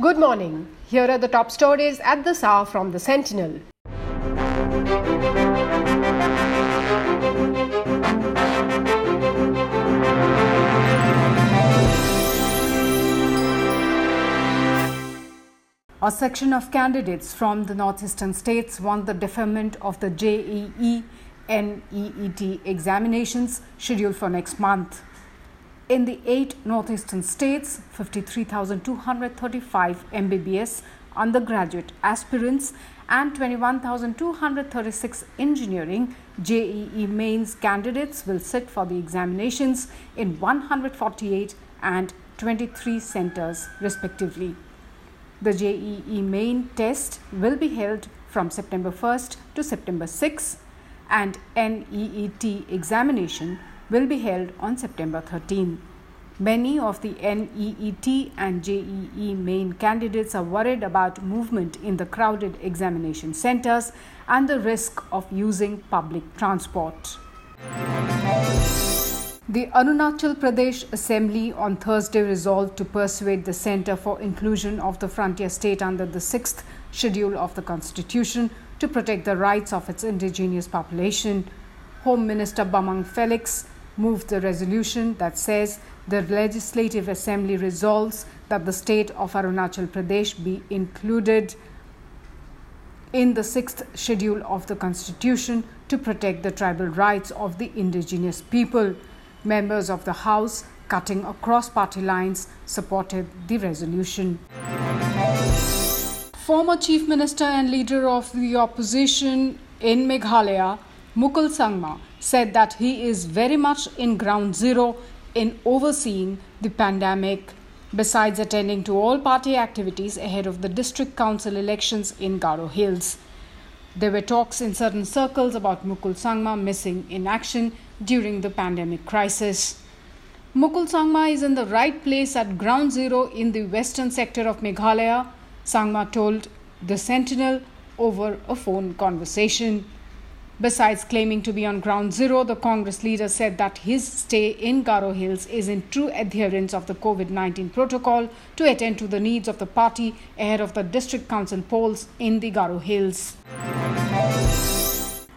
Good morning. Here are the top stories at this hour from the Sentinel. A section of candidates from the northeastern states want the deferment of the JEE NEET examinations scheduled for next month. In the eight northeastern states, 53,235 MBBS undergraduate aspirants and 21,236 engineering JEE mains candidates will sit for the examinations in 148 and 23 centers respectively. The JEE main test will be held from September 1st to September 6th and NEET examination will be held on September 13. Many of the NEET and JEE main candidates are worried about movement in the crowded examination centers and the risk of using public transport. The Arunachal Pradesh Assembly on Thursday resolved to persuade the Centre for Inclusion of the Frontier State under the 6th schedule of the Constitution to protect the rights of its indigenous population. Home Minister Bamang Felix moved the resolution that says the Legislative Assembly resolves that the state of Arunachal Pradesh be included in the 6th schedule of the Constitution to protect the tribal rights of the indigenous people. Members of the House, cutting across party lines, supported the resolution. Former Chief Minister and leader of the opposition in Meghalaya, Mukul Sangma, said that he is very much in ground zero in overseeing the pandemic, besides attending to all party activities ahead of the district council elections in Garo Hills. There were talks in certain circles about Mukul Sangma missing in action during the pandemic crisis. Mukul Sangma is in the right place at ground zero in the western sector of Meghalaya, Sangma told the Sentinel over a phone conversation. Besides claiming to be on ground zero, the Congress leader said that his stay in Garo Hills is in true adherence of the COVID 19 protocol to attend to the needs of the party ahead of the district council polls in the Garo Hills.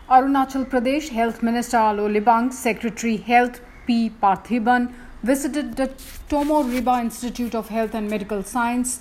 Arunachal Pradesh Health Minister Alo Libang, Secretary Health P. Parthiban, visited the Tomo Riba Institute of Health and Medical Science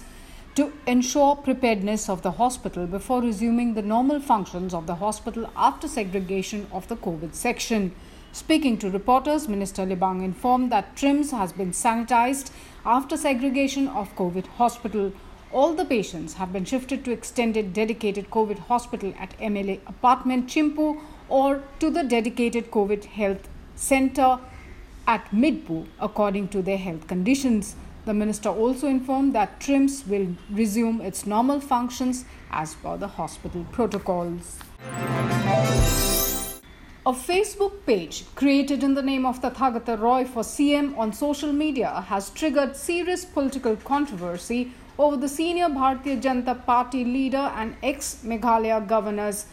to ensure preparedness of the hospital before resuming the normal functions of the hospital after segregation of the COVID section. Speaking to reporters, Minister Libang informed that TRIMS has been sanitized after segregation of COVID hospital. All the patients have been shifted to extended dedicated COVID hospital at MLA apartment Chimpu or to the dedicated COVID health center at Midpu according to their health conditions. The minister also informed that TRIMS will resume its normal functions as per the hospital protocols. A Facebook page created in the name of Tathagata Roy for CM on social media has triggered serious political controversy over the senior Bharatiya Janata Party leader and ex Meghalaya governor's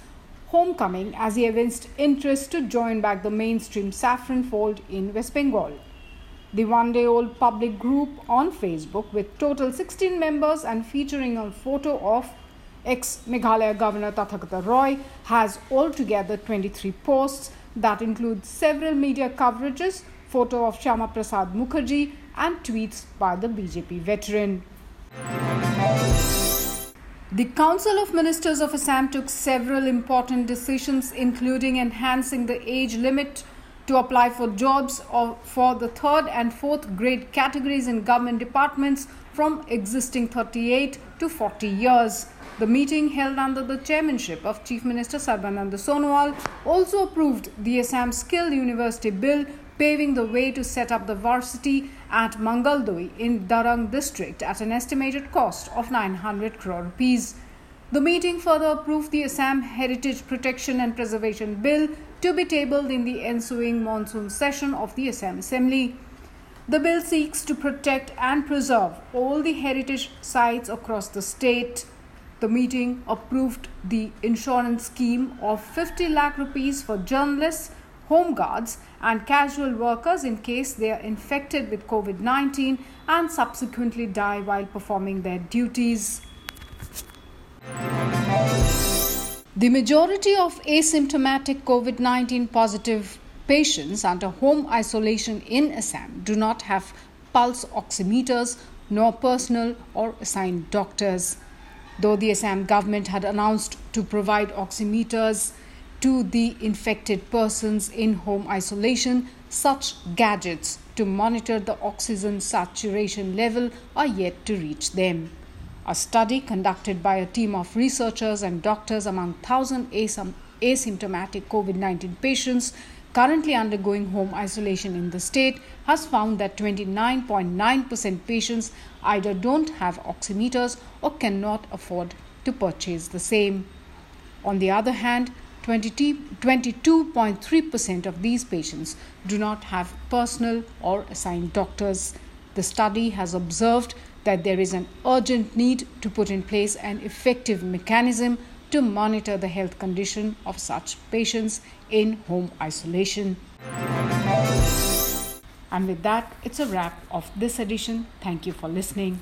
homecoming as he evinced interest to join back the mainstream saffron fold in West Bengal. The one day old public group on Facebook with total 16 members and featuring a photo of ex Meghalaya Governor Tathagata Roy has altogether 23 posts that include several media coverages, photo of Shyama Prasad Mukherjee, and tweets by the BJP veteran. The Council of Ministers of Assam took several important decisions, including enhancing the age limit to apply for jobs for the third and fourth grade categories in government departments from existing 38 to 40 years. The meeting held under the chairmanship of Chief Minister Sarbananda Sonowal also approved the Assam Skill University Bill paving the way to set up the varsity at Mangaldoi in Darang district at an estimated cost of 900 crore rupees. The meeting further approved the Assam Heritage Protection and Preservation Bill to be tabled in the ensuing monsoon session of the Assam Assembly. The bill seeks to protect and preserve all the heritage sites across the state. The meeting approved the insurance scheme of 50 lakh rupees for journalists home guards, and casual workers in case they are infected with COVID 19 and subsequently die while performing their duties. The majority of asymptomatic COVID 19 positive patients under home isolation in Assam do not have pulse oximeters nor personal or assigned doctors. Though the Assam government had announced to provide oximeters to the infected persons in home isolation, such gadgets to monitor the oxygen saturation level are yet to reach them. A study conducted by a team of researchers and doctors among 1,000 asymptomatic COVID 19 patients currently undergoing home isolation in the state has found that 29.9% patients either don't have oximeters or cannot afford to purchase the same. On the other hand, 22.3% of these patients do not have personal or assigned doctors. The study has observed that there is an urgent need to put in place an effective mechanism to monitor the health condition of such patients in home isolation. And with that, it's a wrap of this edition. Thank you for listening.